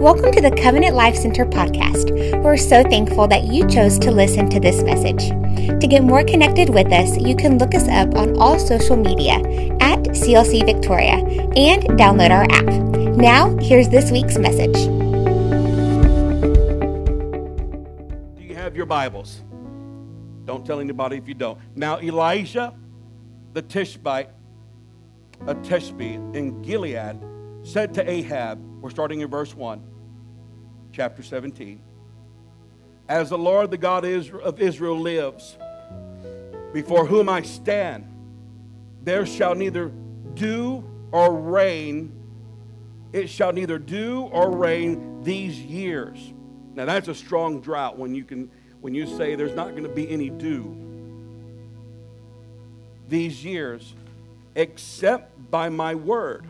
Welcome to the Covenant Life Center podcast. We're so thankful that you chose to listen to this message. To get more connected with us, you can look us up on all social media at CLC Victoria and download our app. Now, here's this week's message. Do you have your Bibles? Don't tell anybody if you don't. Now, Elijah, the Tishbite, a Tishbe in Gilead, said to Ahab, we're starting in verse 1, chapter 17. As the Lord, the God of Israel, lives, before whom I stand, there shall neither dew or rain, it shall neither dew or rain these years. Now that's a strong drought when you can when you say there's not going to be any dew these years except by my word.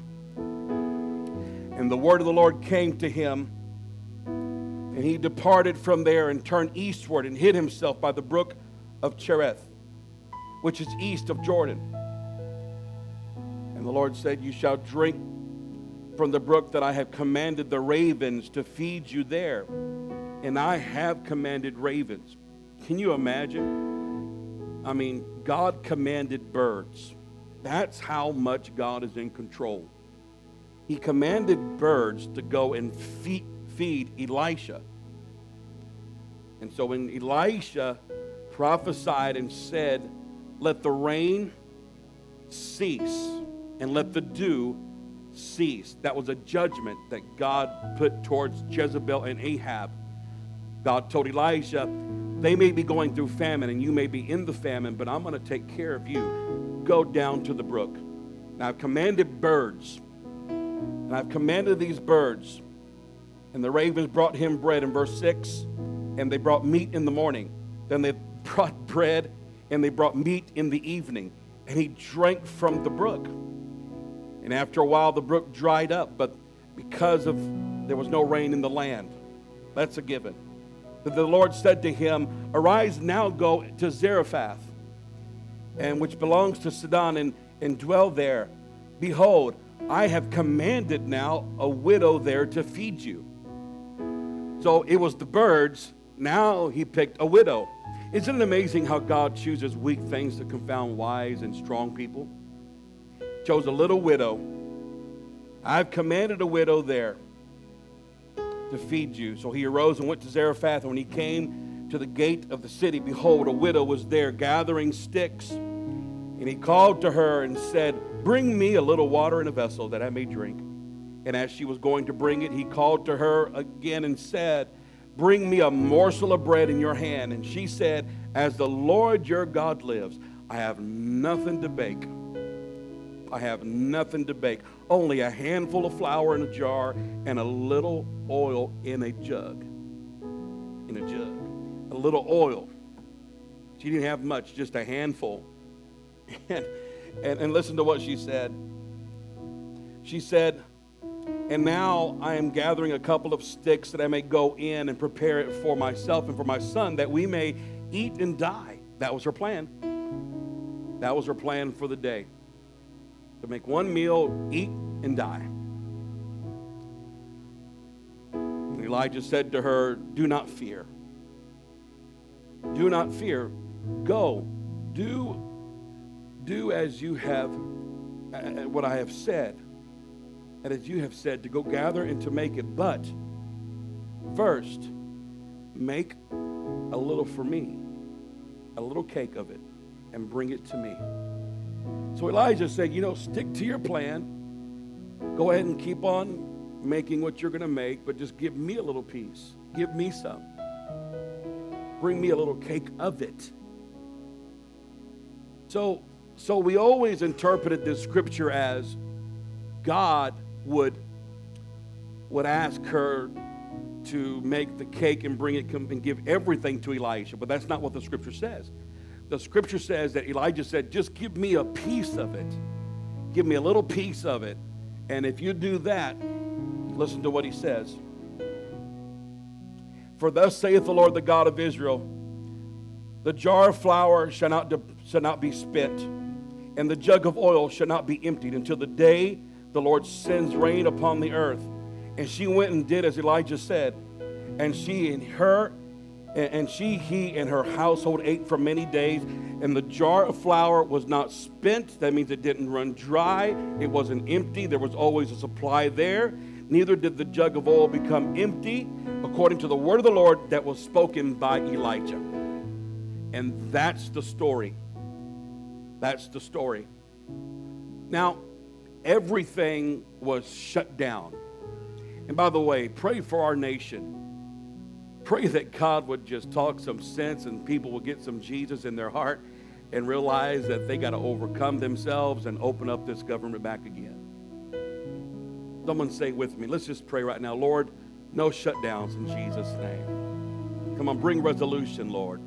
And the word of the Lord came to him, and he departed from there and turned eastward and hid himself by the brook of Cherith, which is east of Jordan. And the Lord said, You shall drink from the brook that I have commanded the ravens to feed you there. And I have commanded ravens. Can you imagine? I mean, God commanded birds. That's how much God is in control he commanded birds to go and feed, feed Elisha. And so when Elisha prophesied and said, Let the rain cease and let the dew cease, that was a judgment that God put towards Jezebel and Ahab. God told Elisha, They may be going through famine and you may be in the famine, but I'm going to take care of you. Go down to the brook. Now, I've commanded birds and I've commanded these birds. And the ravens brought him bread in verse 6, and they brought meat in the morning. Then they brought bread and they brought meat in the evening. And he drank from the brook. And after a while, the brook dried up, but because of there was no rain in the land. That's a given. The Lord said to him, Arise now, go to Zarephath, and which belongs to Sidon, and, and dwell there. Behold, I have commanded now a widow there to feed you. So it was the birds. Now he picked a widow. Isn't it amazing how God chooses weak things to confound wise and strong people? Chose a little widow. I've commanded a widow there to feed you. So he arose and went to Zarephath. And when he came to the gate of the city, behold, a widow was there gathering sticks. And he called to her and said, Bring me a little water in a vessel that I may drink. And as she was going to bring it, he called to her again and said, Bring me a morsel of bread in your hand. And she said, As the Lord your God lives, I have nothing to bake. I have nothing to bake. Only a handful of flour in a jar and a little oil in a jug. In a jug. A little oil. She didn't have much, just a handful. And and, and listen to what she said. She said, And now I am gathering a couple of sticks that I may go in and prepare it for myself and for my son, that we may eat and die. That was her plan. That was her plan for the day to make one meal, eat, and die. And Elijah said to her, Do not fear. Do not fear. Go, do do as you have, uh, uh, what I have said, and as you have said, to go gather and to make it. But first, make a little for me, a little cake of it, and bring it to me. So Elijah said, You know, stick to your plan. Go ahead and keep on making what you're going to make, but just give me a little piece. Give me some. Bring me a little cake of it. So so we always interpreted this scripture as God would, would ask her to make the cake and bring it and give everything to Elisha. But that's not what the scripture says. The scripture says that Elijah said, just give me a piece of it. Give me a little piece of it. And if you do that, listen to what he says. For thus saith the Lord, the God of Israel, the jar of flour shall not, shall not be spent and the jug of oil shall not be emptied until the day the Lord sends rain upon the earth. And she went and did as Elijah said. And she and her and she, he, and her household ate for many days. And the jar of flour was not spent. That means it didn't run dry. It wasn't empty. There was always a supply there. Neither did the jug of oil become empty, according to the word of the Lord that was spoken by Elijah. And that's the story. That's the story. Now, everything was shut down. And by the way, pray for our nation pray that God would just talk some sense and people will get some Jesus in their heart and realize that they got to overcome themselves and open up this government back again. Someone say with me, let's just pray right now. Lord, no shutdowns in Jesus' name. Come on, bring resolution, Lord.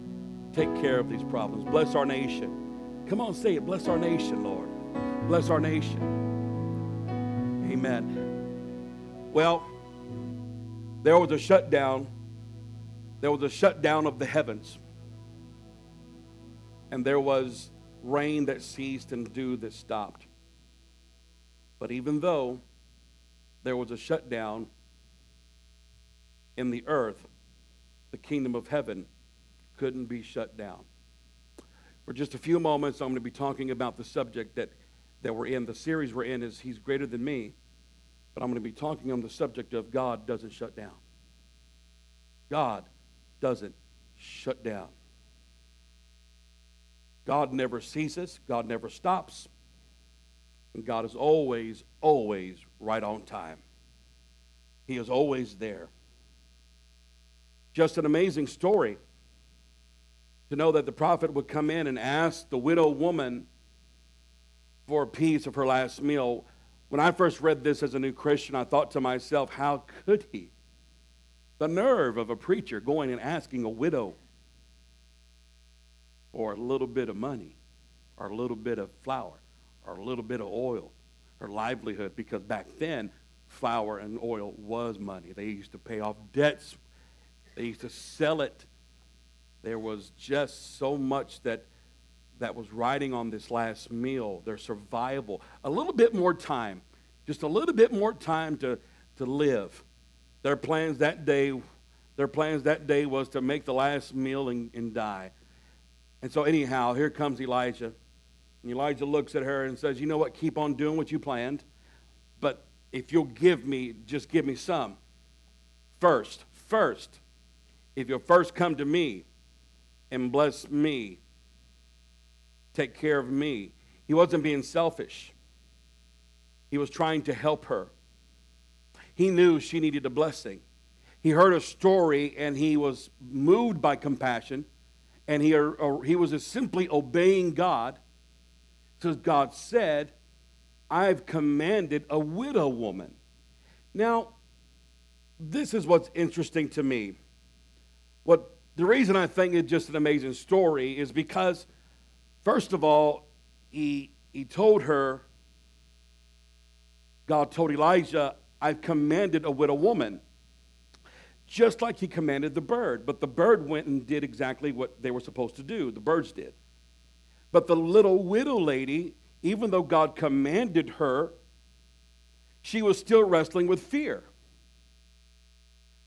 Take care of these problems. Bless our nation. Come on, say it. Bless our nation, Lord. Bless our nation. Amen. Well, there was a shutdown there was a shutdown of the heavens. And there was rain that ceased and dew that stopped. But even though there was a shutdown in the earth, the kingdom of heaven couldn't be shut down. For just a few moments, I'm going to be talking about the subject that, that we're in. The series we're in is He's Greater Than Me. But I'm going to be talking on the subject of God doesn't shut down. God doesn't shut down. God never ceases, God never stops, and God is always, always right on time. He is always there. Just an amazing story to know that the prophet would come in and ask the widow woman for a piece of her last meal. When I first read this as a new Christian, I thought to myself, how could he? The nerve of a preacher going and asking a widow for a little bit of money or a little bit of flour or a little bit of oil her livelihood because back then flour and oil was money. They used to pay off debts. They used to sell it. There was just so much that that was riding on this last meal, their survival. A little bit more time, just a little bit more time to, to live. Their plans that day, their plans that day was to make the last meal and, and die. And so anyhow, here comes Elijah. And Elijah looks at her and says, You know what? Keep on doing what you planned. But if you'll give me, just give me some. First, first, if you'll first come to me and bless me, take care of me. He wasn't being selfish, he was trying to help her. He knew she needed a blessing. He heard a story and he was moved by compassion and he, or he was simply obeying God because God said, I've commanded a widow woman. Now, this is what's interesting to me. What the reason I think it's just an amazing story is because, first of all, he, he told her, God told Elijah, I've commanded a widow woman, just like he commanded the bird. But the bird went and did exactly what they were supposed to do. The birds did. But the little widow lady, even though God commanded her, she was still wrestling with fear.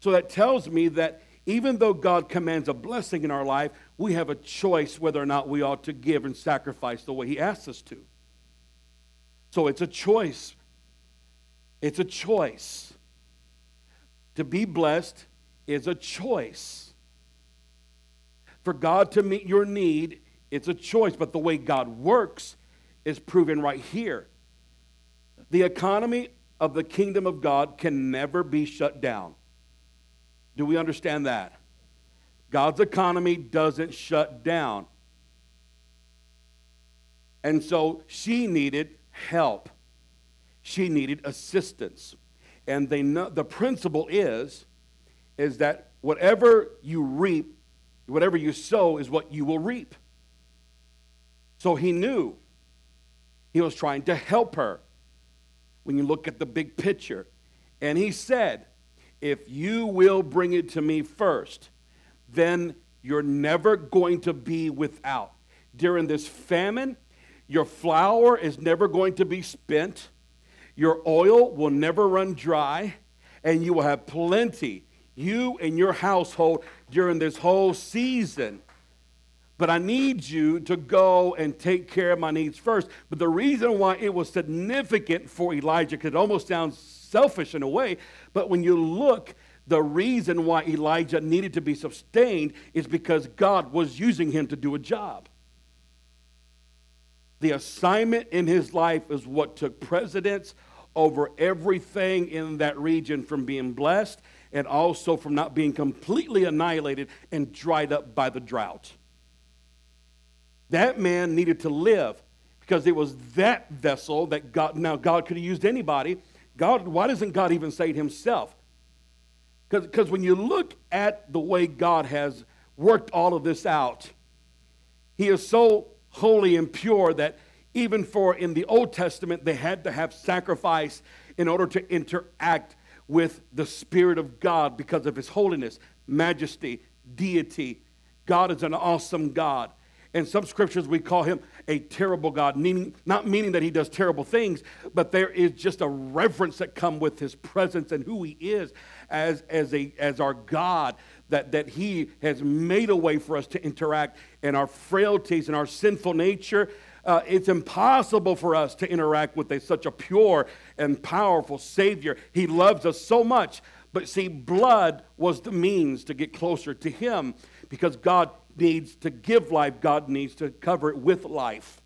So that tells me that even though God commands a blessing in our life, we have a choice whether or not we ought to give and sacrifice the way He asks us to. So it's a choice it's a choice. To be blessed is a choice. For God to meet your need, it's a choice. But the way God works is proven right here. The economy of the kingdom of God can never be shut down. Do we understand that? God's economy doesn't shut down. And so she needed help she needed assistance. And they know, the principle is, is that whatever you reap, whatever you sow is what you will reap. So he knew he was trying to help her when you look at the big picture. And he said, If you will bring it to me first, then you're never going to be without. During this famine, your flour is never going to be spent. Your oil will never run dry, and you will have plenty, you and your household, during this whole season. But I need you to go and take care of my needs first. But the reason why it was significant for Elijah, because it almost sounds selfish in a way, but when you look, the reason why Elijah needed to be sustained is because God was using him to do a job. The assignment in his life is what took precedence over everything in that region from being blessed and also from not being completely annihilated and dried up by the drought. That man needed to live because it was that vessel that God, now God could have used anybody. God, why doesn't God even say it himself? Because when you look at the way God has worked all of this out, He is so holy and pure that even for in the Old Testament, they had to have sacrifice in order to interact with the Spirit of God because of His holiness, majesty, deity. God is an awesome God. In some scriptures, we call him a terrible God, meaning, not meaning that he does terrible things, but there is just a reverence that come with his presence and who he is as, as, a, as our God, that, that he has made a way for us to interact in our frailties and our sinful nature. Uh, it's impossible for us to interact with a, such a pure and powerful Savior. He loves us so much. But see, blood was the means to get closer to Him because God needs to give life, God needs to cover it with life.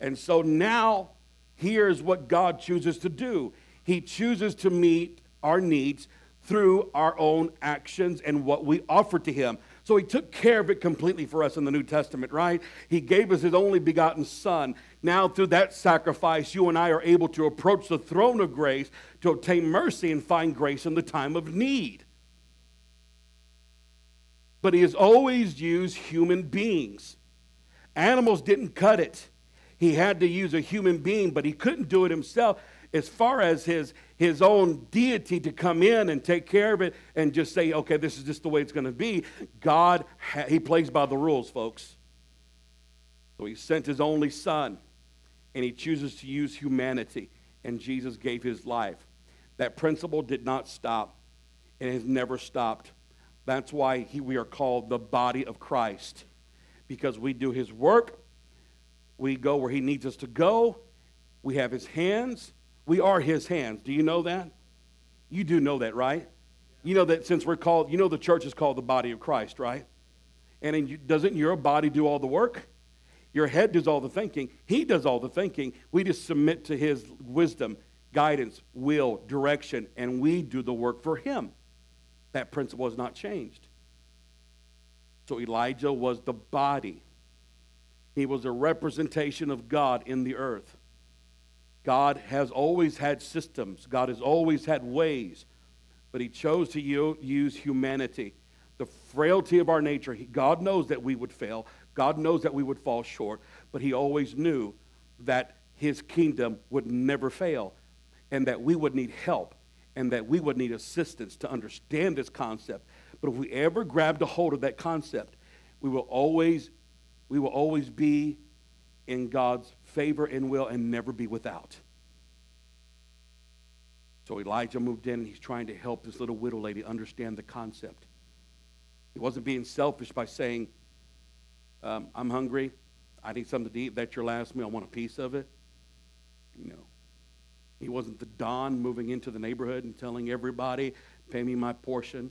And so now, here's what God chooses to do He chooses to meet our needs through our own actions and what we offer to Him. So He took care of it completely for us in the New Testament, right? He gave us His only begotten Son. Now, through that sacrifice, you and I are able to approach the throne of grace to obtain mercy and find grace in the time of need but he has always used human beings. Animals didn't cut it. He had to use a human being, but he couldn't do it himself as far as his, his own deity to come in and take care of it and just say, okay, this is just the way it's going to be. God, he plays by the rules, folks. So he sent his only son, and he chooses to use humanity, and Jesus gave his life. That principle did not stop, and has never stopped. That's why he, we are called the body of Christ, because we do his work, we go where he needs us to go, we have his hands, we are his hands. Do you know that? You do know that, right? You know that since we're called, you know the church is called the body of Christ, right? And in, doesn't your body do all the work? Your head does all the thinking. He does all the thinking. We just submit to his wisdom, guidance, will, direction, and we do the work for him. That principle has not changed. So Elijah was the body. He was a representation of God in the earth. God has always had systems, God has always had ways, but He chose to use humanity. The frailty of our nature, God knows that we would fail, God knows that we would fall short, but He always knew that His kingdom would never fail and that we would need help and that we would need assistance to understand this concept. But if we ever grabbed a hold of that concept, we will always, we will always be in God's favor and will and never be without. So Elijah moved in and he's trying to help this little widow lady understand the concept. He wasn't being selfish by saying, um, I'm hungry. I need something to eat. That's your last meal. I want a piece of it. No. He wasn't the Don moving into the neighborhood and telling everybody, pay me my portion.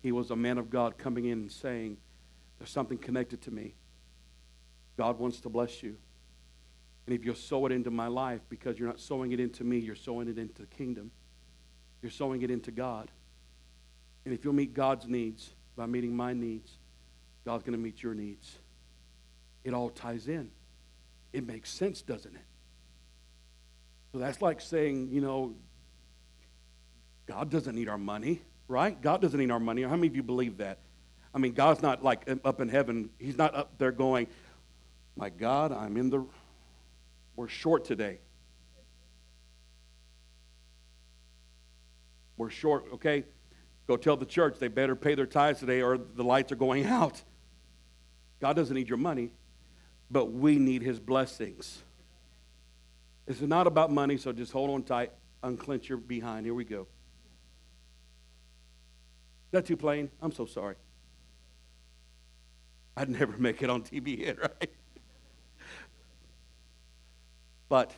He was a man of God coming in and saying, there's something connected to me. God wants to bless you. And if you'll sow it into my life, because you're not sowing it into me, you're sowing it into the kingdom. You're sowing it into God. And if you'll meet God's needs by meeting my needs, God's going to meet your needs. It all ties in. It makes sense, doesn't it? So that's like saying, you know, God doesn't need our money, right? God doesn't need our money. How many of you believe that? I mean, God's not like up in heaven. He's not up there going, my God, I'm in the, we're short today. We're short, okay? Go tell the church they better pay their tithes today or the lights are going out. God doesn't need your money, but we need his blessings. This is not about money, so just hold on tight. unclench your behind. Here we go. Is that too plain? I'm so sorry. I'd never make it on TV right? But,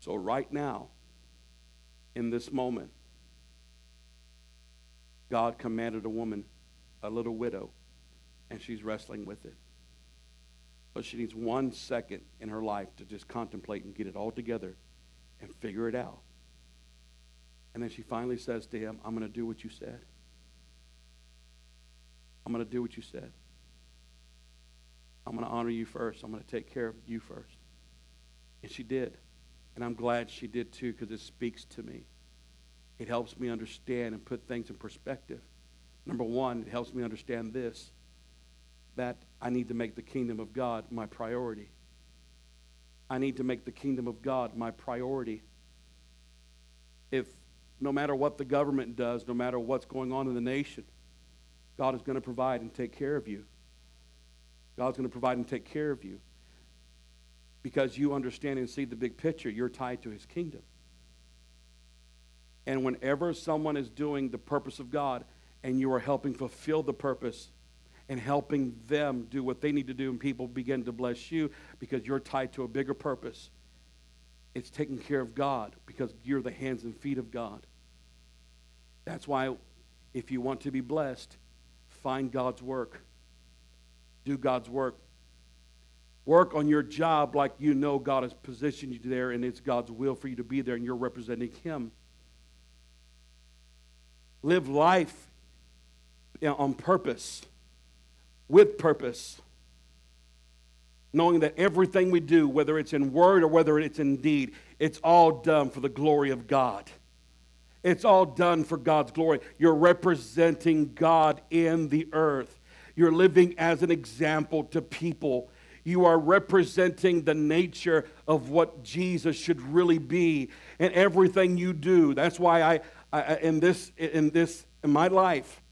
so right now, in this moment, God commanded a woman, a little widow, and she's wrestling with it. But she needs one second in her life to just contemplate and get it all together and figure it out. And then she finally says to him, I'm going to do what you said. I'm going to do what you said. I'm going to honor you first. I'm going to take care of you first. And she did. And I'm glad she did too because it speaks to me. It helps me understand and put things in perspective. Number one, it helps me understand this that I need to make the kingdom of God my priority. I need to make the kingdom of God my priority. If no matter what the government does, no matter what's going on in the nation, God is going to provide and take care of you. God's going to provide and take care of you because you understand and see the big picture. You're tied to his kingdom. And whenever someone is doing the purpose of God and you are helping fulfill the purpose and helping them do what they need to do, and people begin to bless you because you're tied to a bigger purpose, it's taking care of God because you're the hands and feet of God. That's why, if you want to be blessed, find God's work. Do God's work. Work on your job like you know God has positioned you there and it's God's will for you to be there and you're representing Him. Live life on purpose, with purpose, knowing that everything we do, whether it's in word or whether it's in deed, it's all done for the glory of God. It's all done for God's glory. You're representing God in the earth. You're living as an example to people. You are representing the nature of what Jesus should really be in everything you do. That's why I, I in this in this in my life,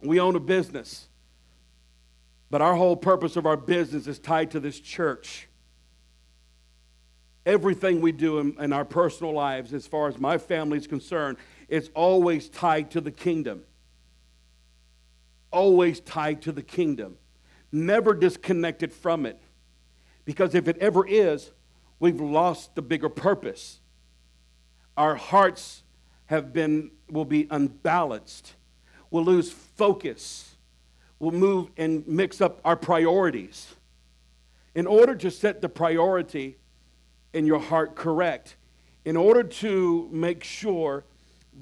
we own a business. But our whole purpose of our business is tied to this church. Everything we do in, in our personal lives, as far as my family is concerned, is always tied to the kingdom. Always tied to the kingdom. Never disconnected from it. Because if it ever is, we've lost the bigger purpose. Our hearts have been, will be unbalanced. We'll lose focus. We'll move and mix up our priorities. In order to set the priority, in your heart correct in order to make sure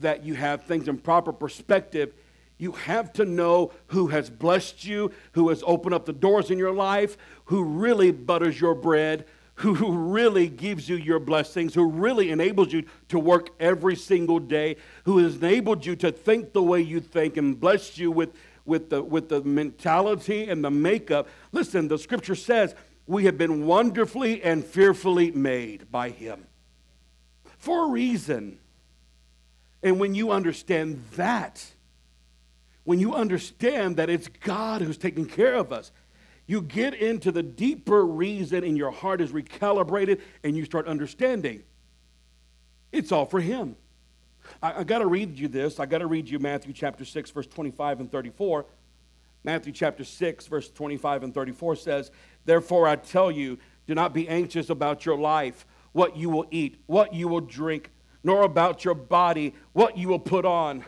that you have things in proper perspective you have to know who has blessed you who has opened up the doors in your life who really butters your bread who really gives you your blessings, who really enables you to work every single day, who has enabled you to think the way you think and blessed you with, with, the, with the mentality and the makeup. Listen, the scripture says we have been wonderfully and fearfully made by Him for a reason. And when you understand that, when you understand that it's God who's taking care of us, you get into the deeper reason and your heart is recalibrated and you start understanding. It's all for Him. I, I got to read you this. I got to read you Matthew chapter 6, verse 25 and 34. Matthew chapter 6, verse 25 and 34 says, Therefore, I tell you, do not be anxious about your life, what you will eat, what you will drink, nor about your body, what you will put on.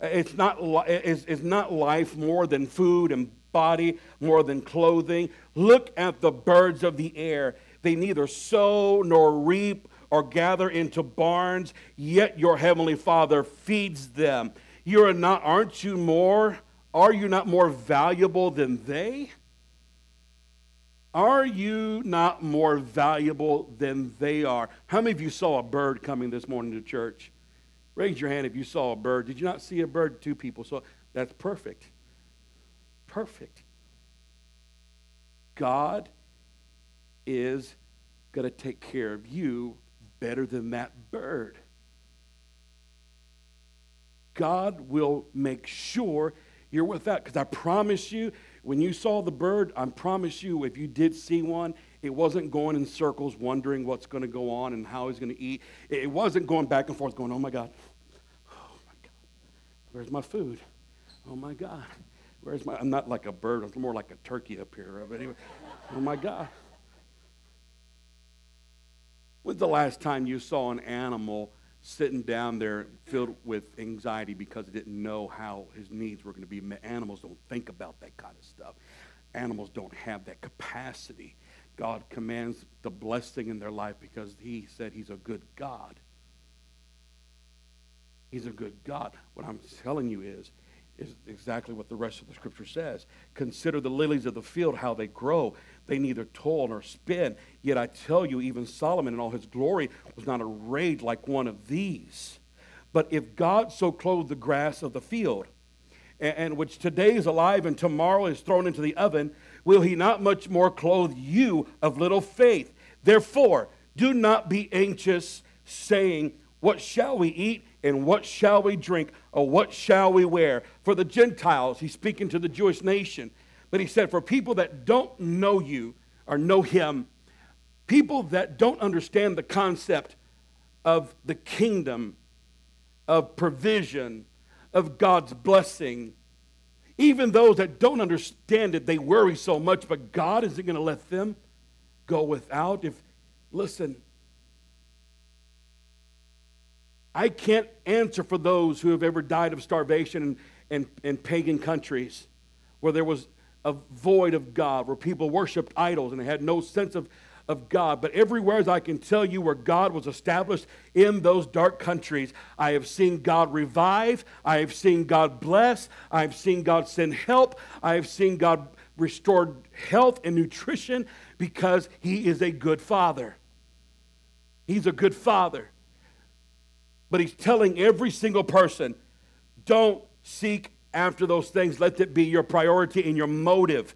It's not, it's, it's not life more than food and body, more than clothing. Look at the birds of the air. They neither sow nor reap or gather into barns, yet your heavenly Father feeds them. You are not, aren't you more, are you not more valuable than they? Are you not more valuable than they are? How many of you saw a bird coming this morning to church? Raise your hand if you saw a bird. Did you not see a bird? Two people saw. That's perfect. Perfect. God is going to take care of you better than that bird. God will make sure you're with that because I promise you when you saw the bird, I promise you, if you did see one It wasn't going in circles wondering what's going to go on and how he's going to eat. It wasn't going back and forth going, oh my God, oh my God, where's my food? Oh my God, where's my, I'm not like a bird, I'm more like a turkey up here. But anyway, oh my God. When's the last time you saw an animal sitting down there filled with anxiety because it didn't know how his needs were going to be met? Animals don't think about that kind of stuff. Animals don't have that capacity. God commands the blessing in their life because he said he's a good God. He's a good God. What I'm telling you is, is exactly what the rest of the scripture says. Consider the lilies of the field, how they grow. They neither toil nor spin. Yet I tell you, even Solomon in all his glory was not arrayed like one of these. But if God so clothed the grass of the field, and, and which today is alive and tomorrow is thrown into the oven, will he not much more clothe you of little faith? Therefore, do not be anxious, saying, What shall we eat? And what shall we drink? Or what shall we wear? For the Gentiles, he's speaking to the Jewish nation. But he said, For people that don't know you or know him, people that don't understand the concept of the kingdom, of provision, of God's blessing, even those that don't understand it, they worry so much, but God isn't going to let them go without. If, listen, I can't answer for those who have ever died of starvation in, in, in pagan countries where there was a void of God, where people worshiped idols and they had no sense of, of God. But everywhere, as I can tell you, where God was established in those dark countries, I have seen God revive. I have seen God bless. I have seen God send help. I have seen God restore health and nutrition because He is a good Father. He's a good Father. But He's telling every single person don't seek after those things. Let it be your priority and your motive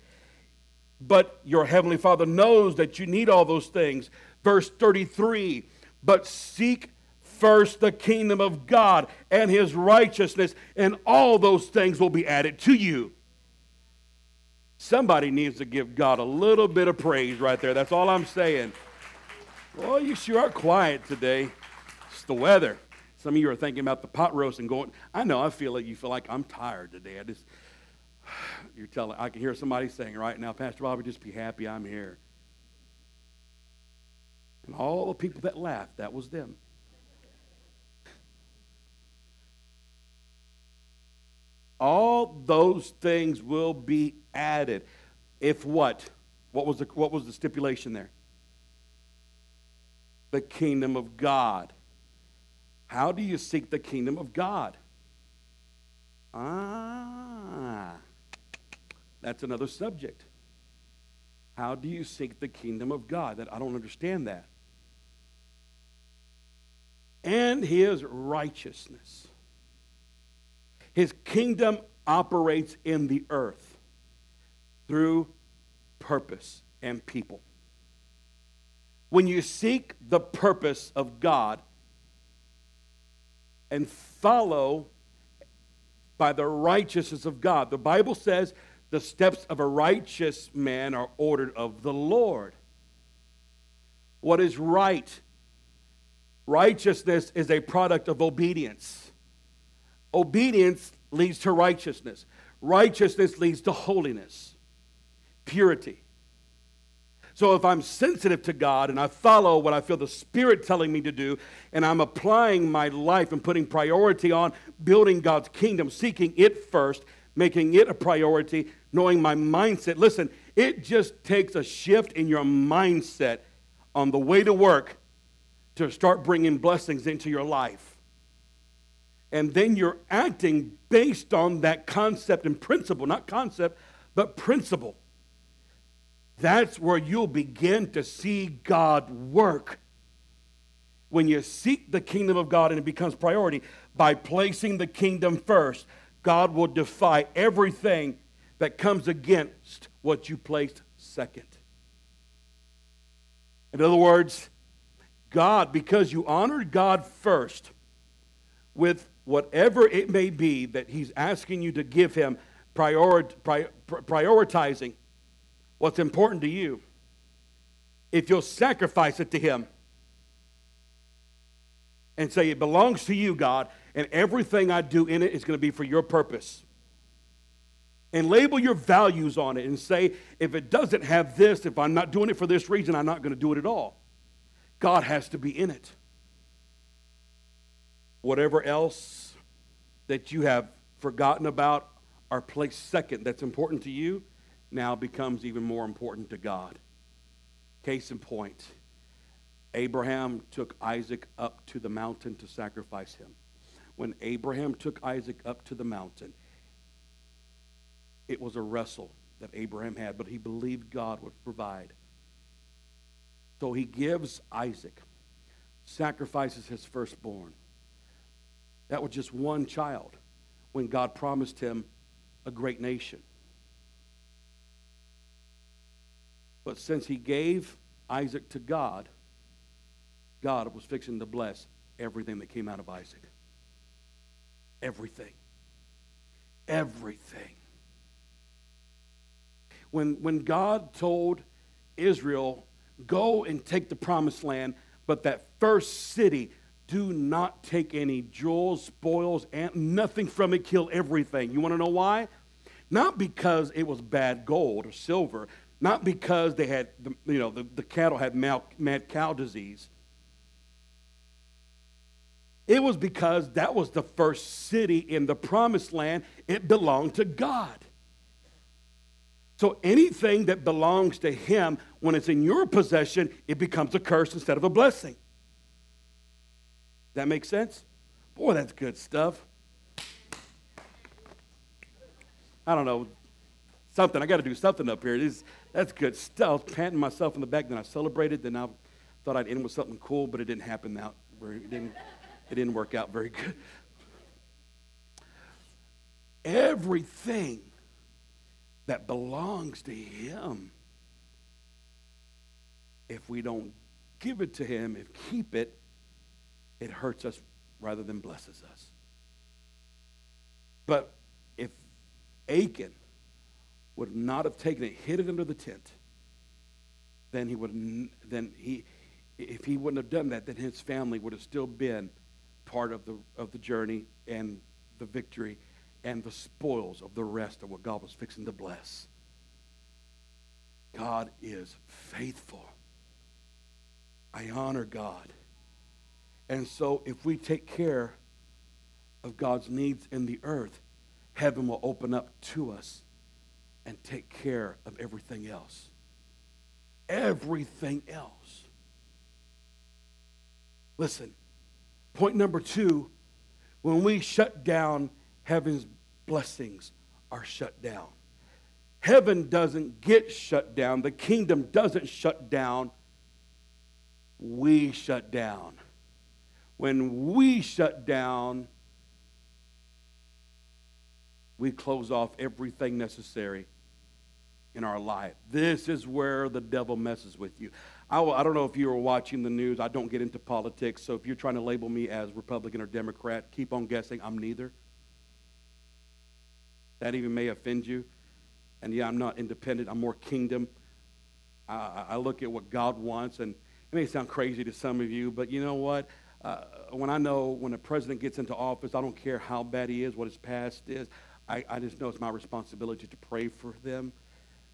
but your heavenly Father knows that you need all those things. Verse 33 But seek first the kingdom of God and his righteousness, and all those things will be added to you. Somebody needs to give God a little bit of praise right there. That's all I'm saying. Well, you sure are quiet today. It's the weather. Some of you are thinking about the pot roast and going, I know, I feel like you feel like I'm tired today. I just, you're telling, I can hear somebody saying right now, Pastor Bobby, just be happy I'm here. And all the people that laughed, that was them. All those things will be added. If what? What was the, what was the stipulation there? The kingdom of God. How do you seek the kingdom of God? Ah. That's another subject. How do you seek the kingdom of God? That I don't understand that. And his righteousness. His kingdom operates in the earth through purpose and people. When you seek the purpose of God and follow by the righteousness of God, the Bible says the steps of a righteous man are ordered of the Lord. What is right? Righteousness is a product of obedience. Obedience leads to righteousness. Righteousness leads to holiness, purity. So if I'm sensitive to God and I follow what I feel the Spirit telling me to do, and I'm applying my life and putting priority on building God's kingdom, seeking it first, making it a priority, knowing my mindset. Listen, it just takes a shift in your mindset on the way to work to start bringing blessings into your life. And then you're acting based on that concept and principle, not concept, but principle. That's where you'll begin to see God work. When you seek the kingdom of God and it becomes priority by placing the kingdom first, God will defy everything that comes against what you placed second. In other words, God, because you honored God first with whatever it may be that He's asking you to give Him, pri- prioritizing what's important to you, if you'll sacrifice it to Him and say, It belongs to you, God, and everything I do in it is going to be for your purpose. And label your values on it and say, if it doesn't have this, if I'm not doing it for this reason, I'm not going to do it at all. God has to be in it. Whatever else that you have forgotten about or placed second that's important to you now becomes even more important to God. Case in point Abraham took Isaac up to the mountain to sacrifice him. When Abraham took Isaac up to the mountain, it was a wrestle that Abraham had, but he believed God would provide. So he gives Isaac, sacrifices his firstborn. That was just one child when God promised him a great nation. But since he gave Isaac to God, God was fixing to bless everything that came out of Isaac. Everything. Everything. When, when God told Israel, go and take the promised land, but that first city, do not take any jewels, spoils, and nothing from it, kill everything. You want to know why? Not because it was bad gold or silver, not because they had, you know, the, the cattle had mad cow disease. It was because that was the first city in the promised land. It belonged to God. So anything that belongs to Him, when it's in your possession, it becomes a curse instead of a blessing. That makes sense? Boy, that's good stuff. I don't know. Something. I got to do something up here. This, that's good stuff. Panting myself in the back. Then I celebrated. Then I thought I'd end with something cool, but it didn't happen out. It didn't, it didn't work out very good. Everything that belongs to Him, if we don't give it to Him, if keep it, it hurts us rather than blesses us. But if Achan would not have taken it, hid it under the tent, then he would then he if he wouldn't have done that, then his family would have still been part of the of the journey and the victory and the spoils of the rest of what God was fixing to bless. God is faithful. I honor God. And so if we take care of God's needs in the earth, heaven will open up to us and take care of everything else. Everything else. Listen, point number two when we shut down heaven's blessings are shut down. Heaven doesn't get shut down, the kingdom doesn't shut down. We shut down. When we shut down, we close off everything necessary in our life. This is where the devil messes with you. I, I, don't know if you were watching the news. I don't get into politics, so if you're trying to label me as Republican or Democrat, keep on guessing. I'm neither. That even may offend you. And yeah, I'm not independent, I'm more kingdom. I, I look at what God wants, and it may sound crazy to some of you, but you know what? Uh, when I know when a president gets into office, I don't care how bad he is, what his past is. I, I just know it's my responsibility to pray for them.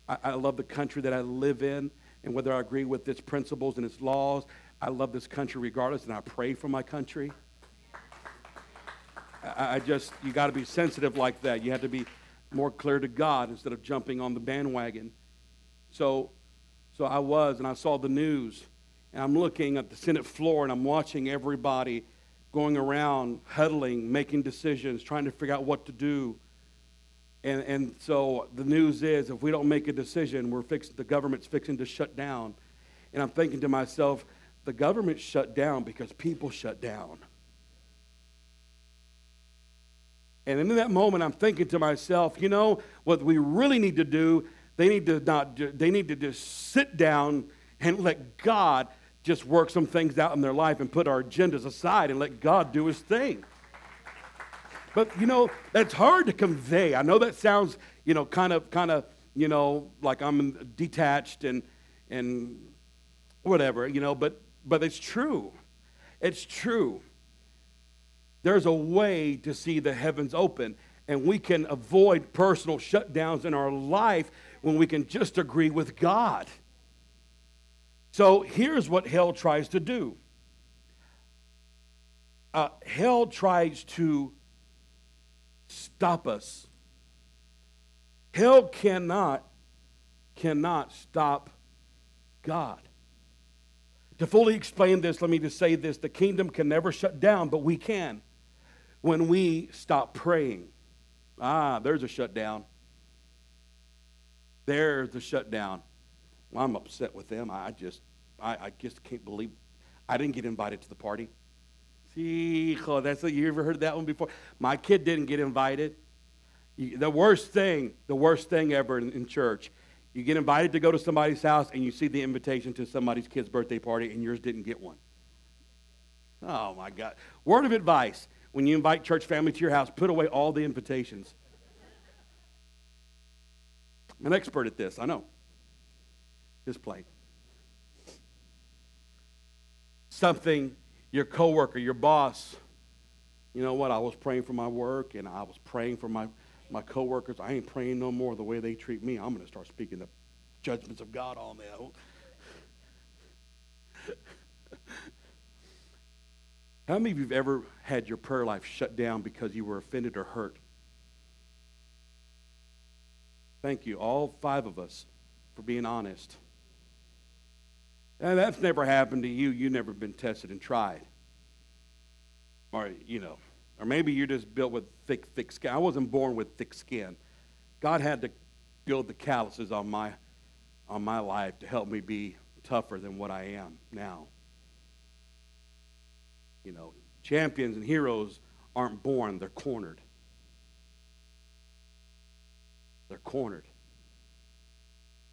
I, I love the country that I live in, and whether I agree with its principles and its laws, I love this country regardless, and I pray for my country. I, I just, you got to be sensitive like that. You have to be more clear to God instead of jumping on the bandwagon. So, so I was, and I saw the news, and I'm looking at the Senate floor, and I'm watching everybody going around, huddling, making decisions, trying to figure out what to do. And, and so the news is if we don't make a decision, we're fixing, the government's fixing to shut down. And I'm thinking to myself, the government shut down because people shut down. And in that moment, I'm thinking to myself, you know, what we really need to do, they need to not, do, they need to just sit down and let God just work some things out in their life and put our agendas aside and let God do his thing. But you know, that's hard to convey. I know that sounds, you know, kind of, kind of, you know, like I'm detached and and whatever, you know, but but it's true. It's true. There's a way to see the heavens open, and we can avoid personal shutdowns in our life when we can just agree with God. So here's what hell tries to do uh, hell tries to stop us. Hell cannot, cannot stop God. To fully explain this, let me just say this the kingdom can never shut down, but we can when we stop praying. Ah, there's a shutdown. There's the shutdown. Well, I'm upset with them. I just, I, I just can't believe I didn't get invited to the party. See, that's what you ever heard that one before? My kid didn't get invited. The worst thing, the worst thing ever in, in church you get invited to go to somebody's house and you see the invitation to somebody's kid's birthday party and yours didn't get one. Oh my God. Word of advice when you invite church family to your house, put away all the invitations. I'm an expert at this, I know. Just plain. Something your coworker, your boss, you know what? I was praying for my work and I was praying for my my coworkers, I ain't praying no more the way they treat me. I'm going to start speaking the judgments of God on them. How many of you have ever had your prayer life shut down because you were offended or hurt? Thank you, all five of us, for being honest. And that's never happened to you. You've never been tested and tried. Or, you know, or maybe you're just built with thick, thick skin. I wasn't born with thick skin. God had to build the calluses on my, on my life to help me be tougher than what I am now. You know, champions and heroes aren't born, they're cornered. They're cornered.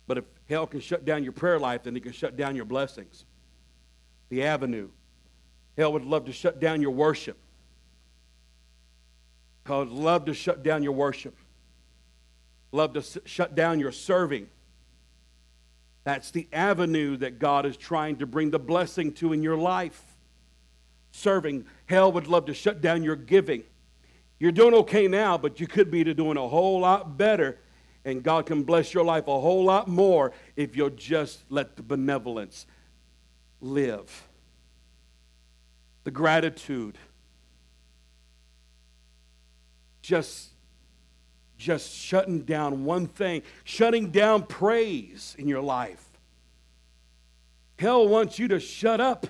But if hell can shut down your prayer life, then it can shut down your blessings. The avenue. Hell would love to shut down your worship. Because love to shut down your worship, love to s- shut down your serving. That's the avenue that God is trying to bring the blessing to in your life. Serving. Hell would love to shut down your giving. You're doing okay now, but you could be doing a whole lot better, and God can bless your life a whole lot more if you'll just let the benevolence live. The gratitude just just shutting down one thing, shutting down praise in your life. Hell wants you to shut up.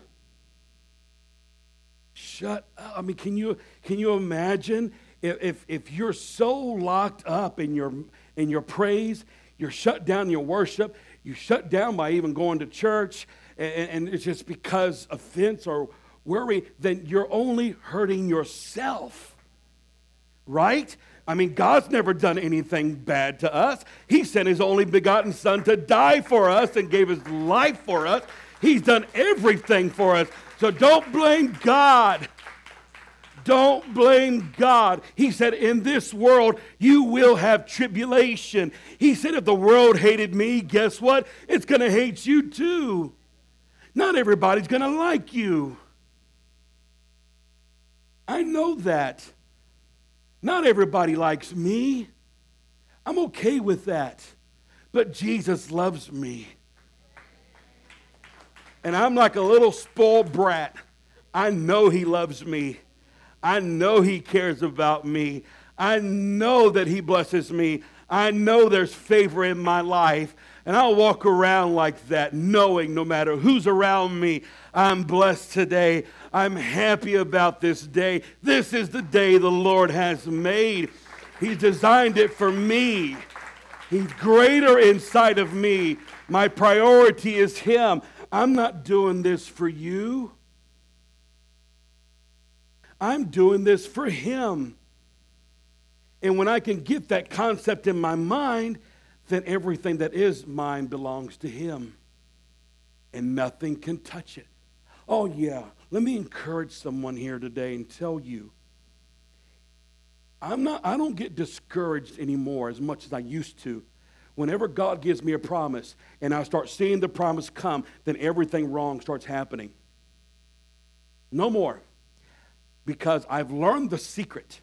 Shut up. I mean, can you can you imagine if, if, if you're so locked up in your in your praise, you're shut down your worship, you shut down by even going to church, and, and it's just because offense or worry, then you're only hurting yourself right? I mean, God's never done anything bad to us. He sent his only begotten Son to die for us and gave his life for us. He's done everything for us. So don't blame God. Don't blame God. He said, In this world, you will have tribulation. He said, If the world hated me, guess what? It's going to hate you too. Not everybody's going to like you. I know that. Not everybody likes me. I'm okay with that. But Jesus loves me. And I'm like a little spoiled brat. I know He loves me. I know He cares about me. I know that He blesses me. I know there's favor in my life. And I'll walk around like that, knowing no matter who's around me, I'm blessed today. I'm happy about this day. This is the day the Lord has made. He's designed it for me. He's greater inside of me. My priority is Him. I'm not doing this for you. I'm doing this for Him. And when I can get that concept in my mind, then everything that is mine belongs to Him. And nothing can touch it. Oh, yeah. Let me encourage someone here today and tell you I'm not, I don't get discouraged anymore as much as I used to Whenever God gives me a promise and I start seeing the promise come, then everything wrong starts happening. No more. Because I've learned the secret.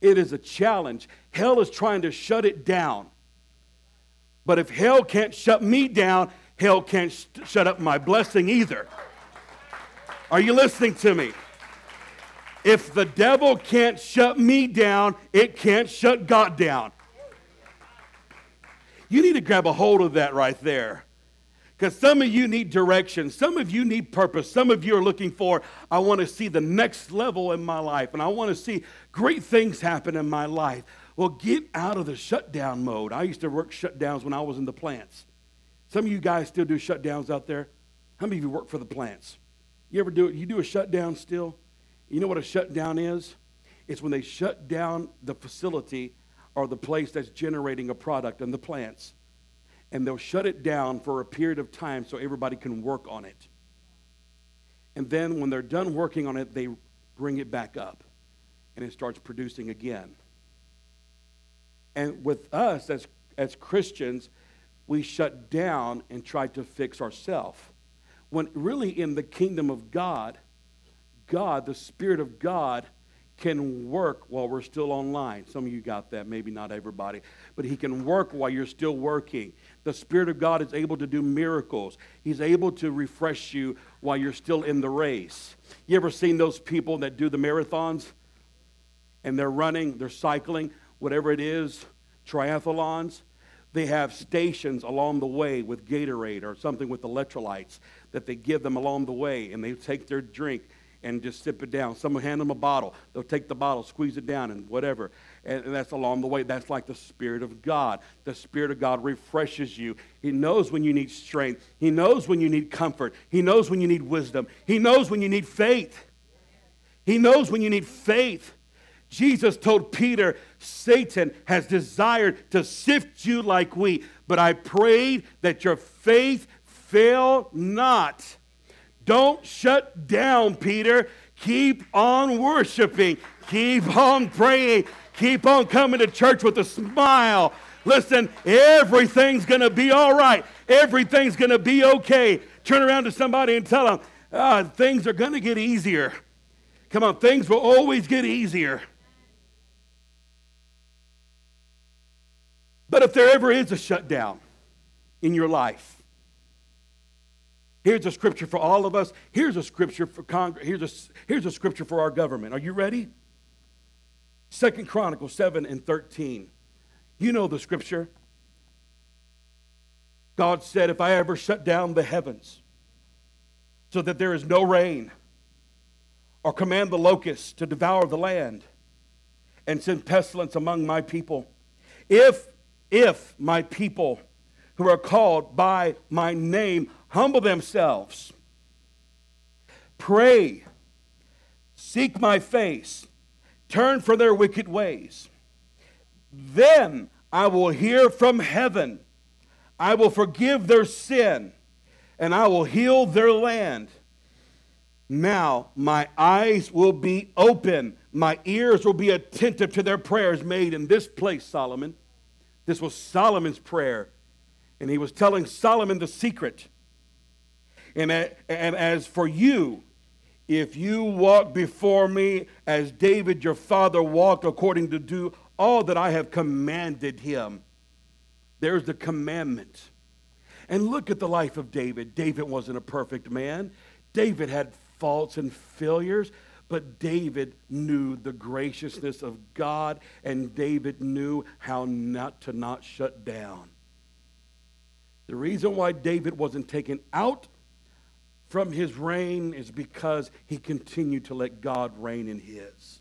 It is a challenge. Hell is trying to shut it down. But if hell can't shut me down, hell can't sh- shut up my blessing either. Are you listening to me? If the devil can't shut me down, it can't shut God down. You need to grab a hold of that right there. Because some of you need direction. Some of you need purpose. Some of you are looking for, I want to see the next level in my life, and I want to see great things happen in my life. Well, get out of the shutdown mode. I used to work shutdowns when I was in the plants. Some of you guys still do shutdowns out there. How many of you work for the plants? You ever do it? You do a shutdown still? You know what a shutdown is? It's when they shut down the facility or the place that's generating a product in the plants and they'll shut it down for a period of time so everybody can work on it. And then when they're done working on it, they bring it back up and it starts producing again. And with us as, as Christians, we shut down and try to fix ourselves. When really in the kingdom of God, God, the Spirit of God, can work while we're still online. Some of you got that, maybe not everybody, but He can work while you're still working. The Spirit of God is able to do miracles. He's able to refresh you while you're still in the race. You ever seen those people that do the marathons? And they're running, they're cycling, whatever it is, triathlons. They have stations along the way with Gatorade or something with electrolytes that they give them along the way, and they take their drink and just sip it down. Someone hand them a bottle. They'll take the bottle, squeeze it down, and whatever. And, and that's along the way. That's like the Spirit of God. The Spirit of God refreshes you. He knows when you need strength. He knows when you need comfort. He knows when you need wisdom. He knows when you need faith. He knows when you need faith. Jesus told Peter, Satan has desired to sift you like wheat, but I prayed that your faith fail not. Don't shut down, Peter. Keep on worshiping. Keep on praying. Keep on coming to church with a smile. Listen, everything's going to be all right. Everything's going to be okay. Turn around to somebody and tell them, ah, things are going to get easier. Come on, things will always get easier. But if there ever is a shutdown in your life, Here's a scripture for all of us. Here's a scripture for Congress. Here's a, here's a scripture for our government. Are you ready? Second Chronicles 7 and 13. You know the scripture. God said, If I ever shut down the heavens so that there is no rain, or command the locusts to devour the land, and send pestilence among my people, if, if my people who are called by my name humble themselves, pray, seek my face, turn from their wicked ways. Then I will hear from heaven. I will forgive their sin, and I will heal their land. Now my eyes will be open, my ears will be attentive to their prayers made in this place, Solomon. This was Solomon's prayer. And he was telling Solomon the secret. And, as for you, if you walk before me as David your father walked according to do all that I have commanded him, there's the commandment. And look at the life of David. David wasn't a perfect man. David had faults and failures, but David knew the graciousness of God, and David knew how not to not shut down. The reason why David wasn't taken out from his reign is because he continued to let God reign in his.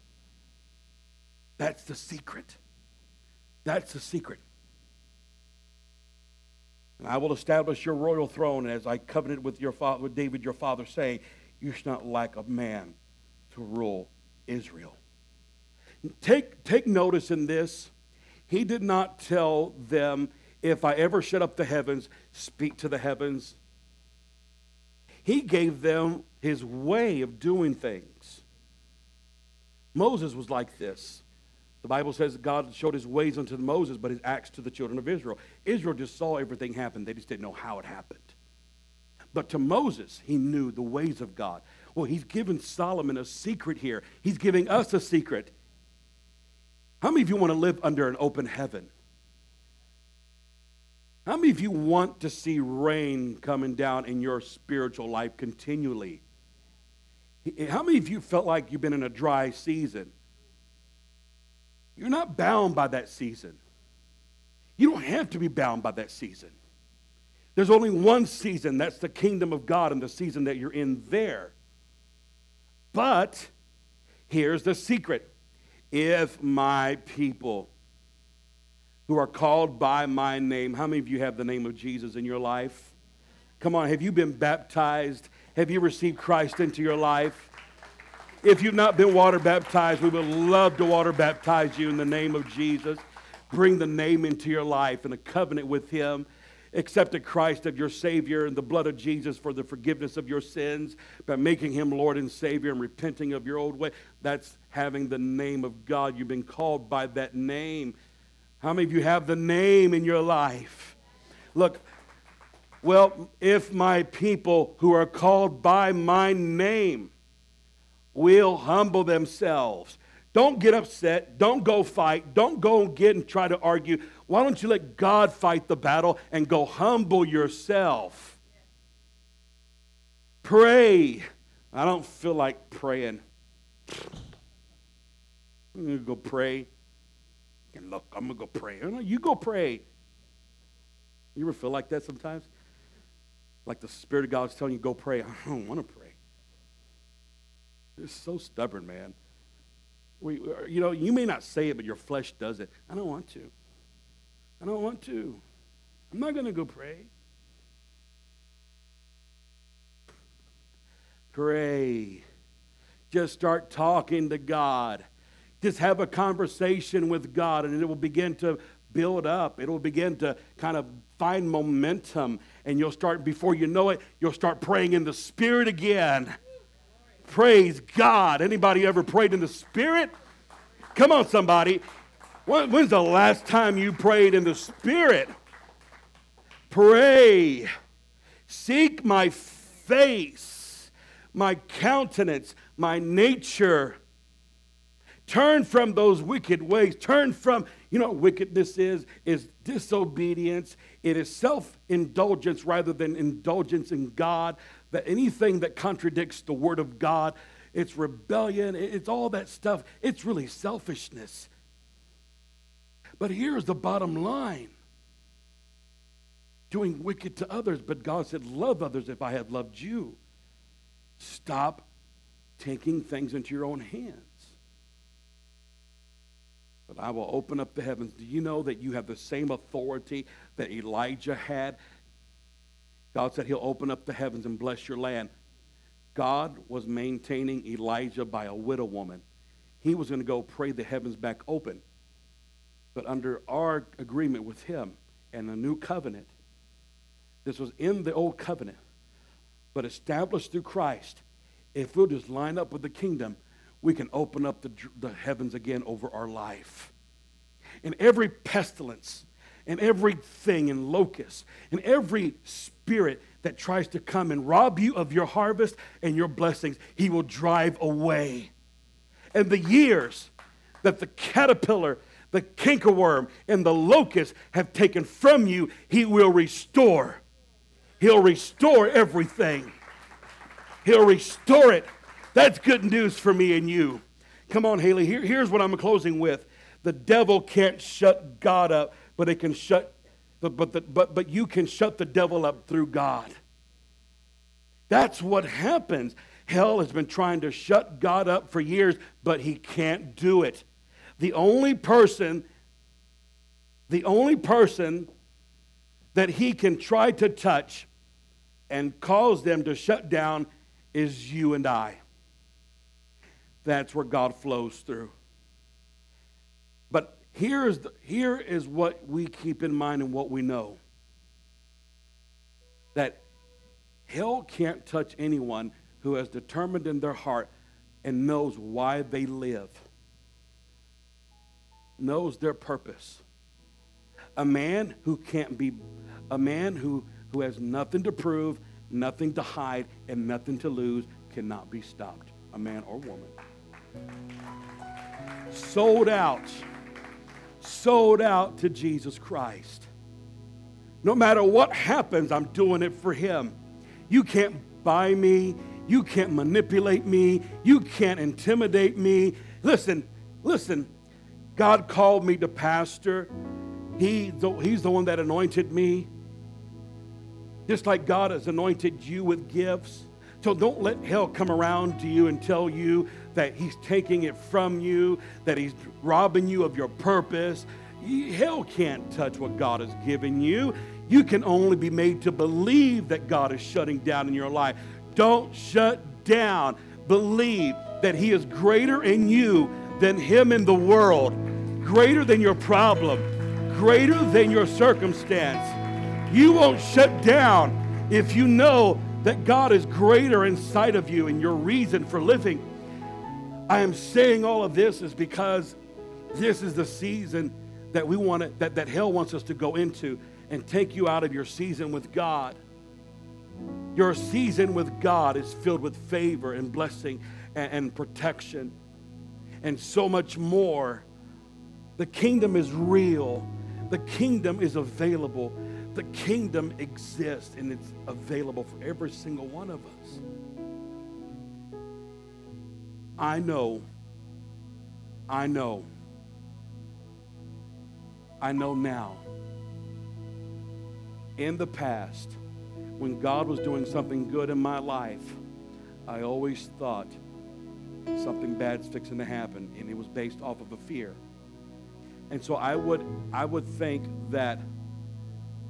That's the secret. That's the secret. And I will establish your royal throne as I covenanted with your father, with David your father, saying, You shall not lack a man to rule Israel. Take, take notice in this. He did not tell them if I ever shut up the heavens, speak to the heavens. He gave them his way of doing things. Moses was like this. The Bible says God showed his ways unto Moses, but his acts to the children of Israel. Israel just saw everything happen, they just didn't know how it happened. But to Moses, he knew the ways of God. Well, he's given Solomon a secret here. He's giving us a secret. How many of you want to live under an open heaven? How many of you want to see rain coming down in your spiritual life continually? How many of you felt like you've been in a dry season? You're not bound by that season. You don't have to be bound by that season. There's only one season, that's the kingdom of God and the season that you're in there. But here's the secret if my people who are called by my name, how many of you have the name of Jesus in your life? Come on, have you been baptized? Have you received Christ into your life? If you've not been water baptized, we would love to water baptize you in the name of Jesus. Bring the name into your life and a covenant with Him accepted Christ as your Savior and the blood of Jesus for the forgiveness of your sins by making Him Lord and Savior and repenting of your old way, that's having the name of God. You've been called by that name. How many of you have the name in your life? Look, well, if my people who are called by my name will humble themselves, don't get upset. Don't go fight. Don't go and get and try to argue. Why don't you let God fight the battle and go humble yourself? Pray. I don't feel like praying. I'm going to go pray. And look, I'm to go pray. Oh, no, you go pray. You ever feel like that sometimes? Like the Spirit of God is telling you, go pray. I don't want to pray. It's so stubborn, man. We, you know, you may not say it, but your flesh does it. I don't want to. I don't want to. I'm not going to go pray. Pray. Just start talking to God. Just have a conversation with God, and it will begin to build up. It will begin to kind of find momentum, and you'll start, before you know it, you'll start praying in the Spirit again. Praise God. Anybody ever prayed in the Spirit? Come on, somebody. When's the last time you prayed in the Spirit? Pray. Seek my face, my countenance, my nature. Turn from those wicked ways. Turn from, you know what wickedness is? Is disobedience. It is self-indulgence rather than indulgence in God. That anything that contradicts the word of God, it's rebellion, it's all that stuff. It's really selfishness. But here's the bottom line doing wicked to others, but God said, Love others if I had loved you. Stop taking things into your own hands. But I will open up the heavens. Do you know that you have the same authority that Elijah had? God said he'll open up the heavens and bless your land. God was maintaining Elijah by a widow woman. He was going to go pray the heavens back open. But under our agreement with him and the new covenant, this was in the old covenant, but established through Christ. If we'll just line up with the kingdom, we can open up the, the heavens again over our life. And every pestilence, and everything and locust, and every spirit that tries to come and rob you of your harvest and your blessings, he will drive away. And the years that the caterpillar the cankerworm and the locust have taken from you, he will restore. He'll restore everything. He'll restore it. That's good news for me and you. Come on, Haley. Here, here's what I'm closing with. The devil can't shut God up, but it can shut, but, but, the, but, but you can shut the devil up through God. That's what happens. Hell has been trying to shut God up for years, but he can't do it. The only person, the only person that he can try to touch and cause them to shut down is you and I. That's where God flows through. But here is, the, here is what we keep in mind and what we know that hell can't touch anyone who has determined in their heart and knows why they live. knows their purpose. A man who can't be, a man who, who has nothing to prove, nothing to hide, and nothing to lose cannot be stopped. A man or woman. Sold out. Sold out to Jesus Christ. No matter what happens, I'm doing it for Him. You can't buy me. You can't manipulate me. You can't intimidate me. Listen, listen. God called me to pastor. He, he's the one that anointed me. Just like God has anointed you with gifts. So don't let hell come around to you and tell you that he's taking it from you, that he's robbing you of your purpose. Hell can't touch what God has given you. You can only be made to believe that God is shutting down in your life. Don't shut down. Believe that he is greater in you than him in the world, greater than your problem, greater than your circumstance. You won't shut down if you know that God is greater inside of you and your reason for living. I am saying all of this is because this is the season that we want to, that, that hell wants us to go into and take you out of your season with God. Your season with God is filled with favor and blessing and, and protection and so much more. The kingdom is real, the kingdom is available, the kingdom exists and it's available for every single one of us. I know, I know, I know now. In the past, when God was doing something good in my life, I always thought something bad's fixing to happen, and it was based off of a fear. And so I would, I would think that,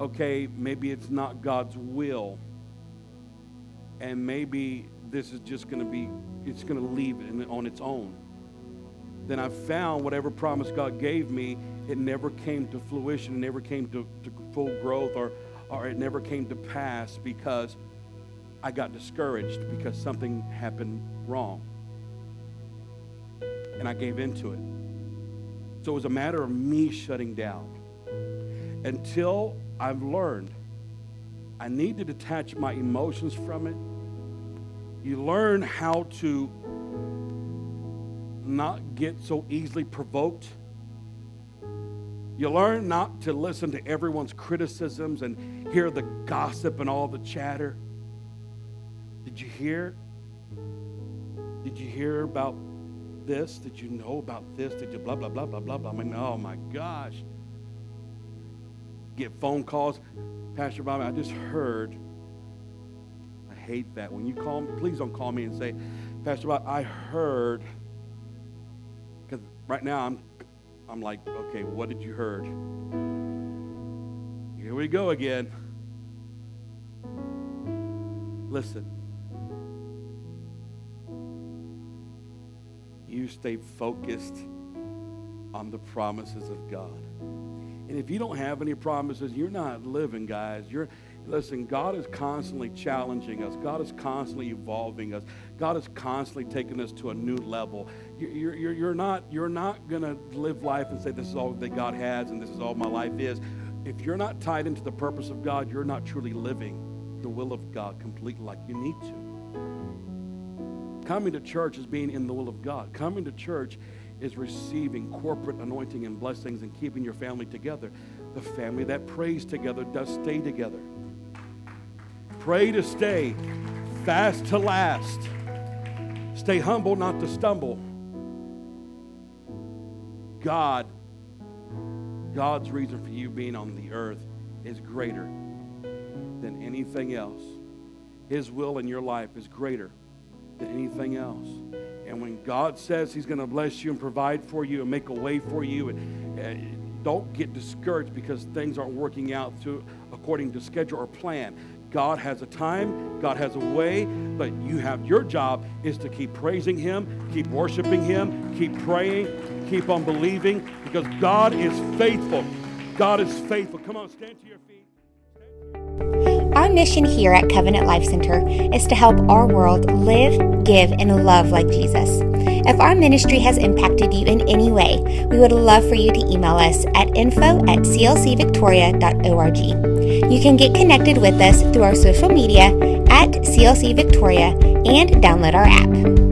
okay, maybe it's not God's will, and maybe this is just going to be, it's going to leave on its own. Then I found whatever promise God gave me, it never came to fruition, it never came to, to full growth, or, or it never came to pass because I got discouraged because something happened wrong and I gave into it. So it was a matter of me shutting down until I've learned I need to detach my emotions from it. You learn how to not get so easily provoked. You learn not to listen to everyone's criticisms and hear the gossip and all the chatter. Did you hear? Did you hear about this? Did you know about this? Did you blah, blah, blah, blah, blah, blah? I mean, oh my gosh. Get phone calls. Pastor Bob, I just heard. Hate that. When you call me, please don't call me and say, Pastor Bob, I heard. Because right now I'm, I'm like, okay, what did you heard? Here we go again. Listen. you stay focused on the promises of God. And if you don't have any promises, you're not living, guys. You're listen, God is constantly challenging us. God is constantly evolving us. God is constantly taking us to a new level. You're, you're, you're not, you're not going to live life and say, this is all that God has and this is all my life is. If you're not tied into the purpose of God, you're not truly living the will of God completely like you need to. Coming to church is being in the will of God. Coming to church is receiving corporate anointing and blessings and keeping your family together. The family that prays together does stay together. Pray to stay, fast to last. Stay humble, not to stumble. God, God's reason for you being on the earth is greater than anything else. His will in your life is greater than anything else. And when God says He's going to bless you and provide for you and make a way for you, and uh, don't get discouraged because things aren't working out to, according to schedule or plan. God has a time, God has a way, but you have your job is to keep praising Him, keep worshiping Him, keep praying, keep on believing, because God is faithful. God is faithful. Come on, stand to your feet. Our mission here at Covenant Life Center is to help our world live, give, and love like Jesus. If our ministry has impacted you in any way, we would love for you to email us at info at clcvictoria.org. You can get connected with us through our social media at CLC Victoria and download our app.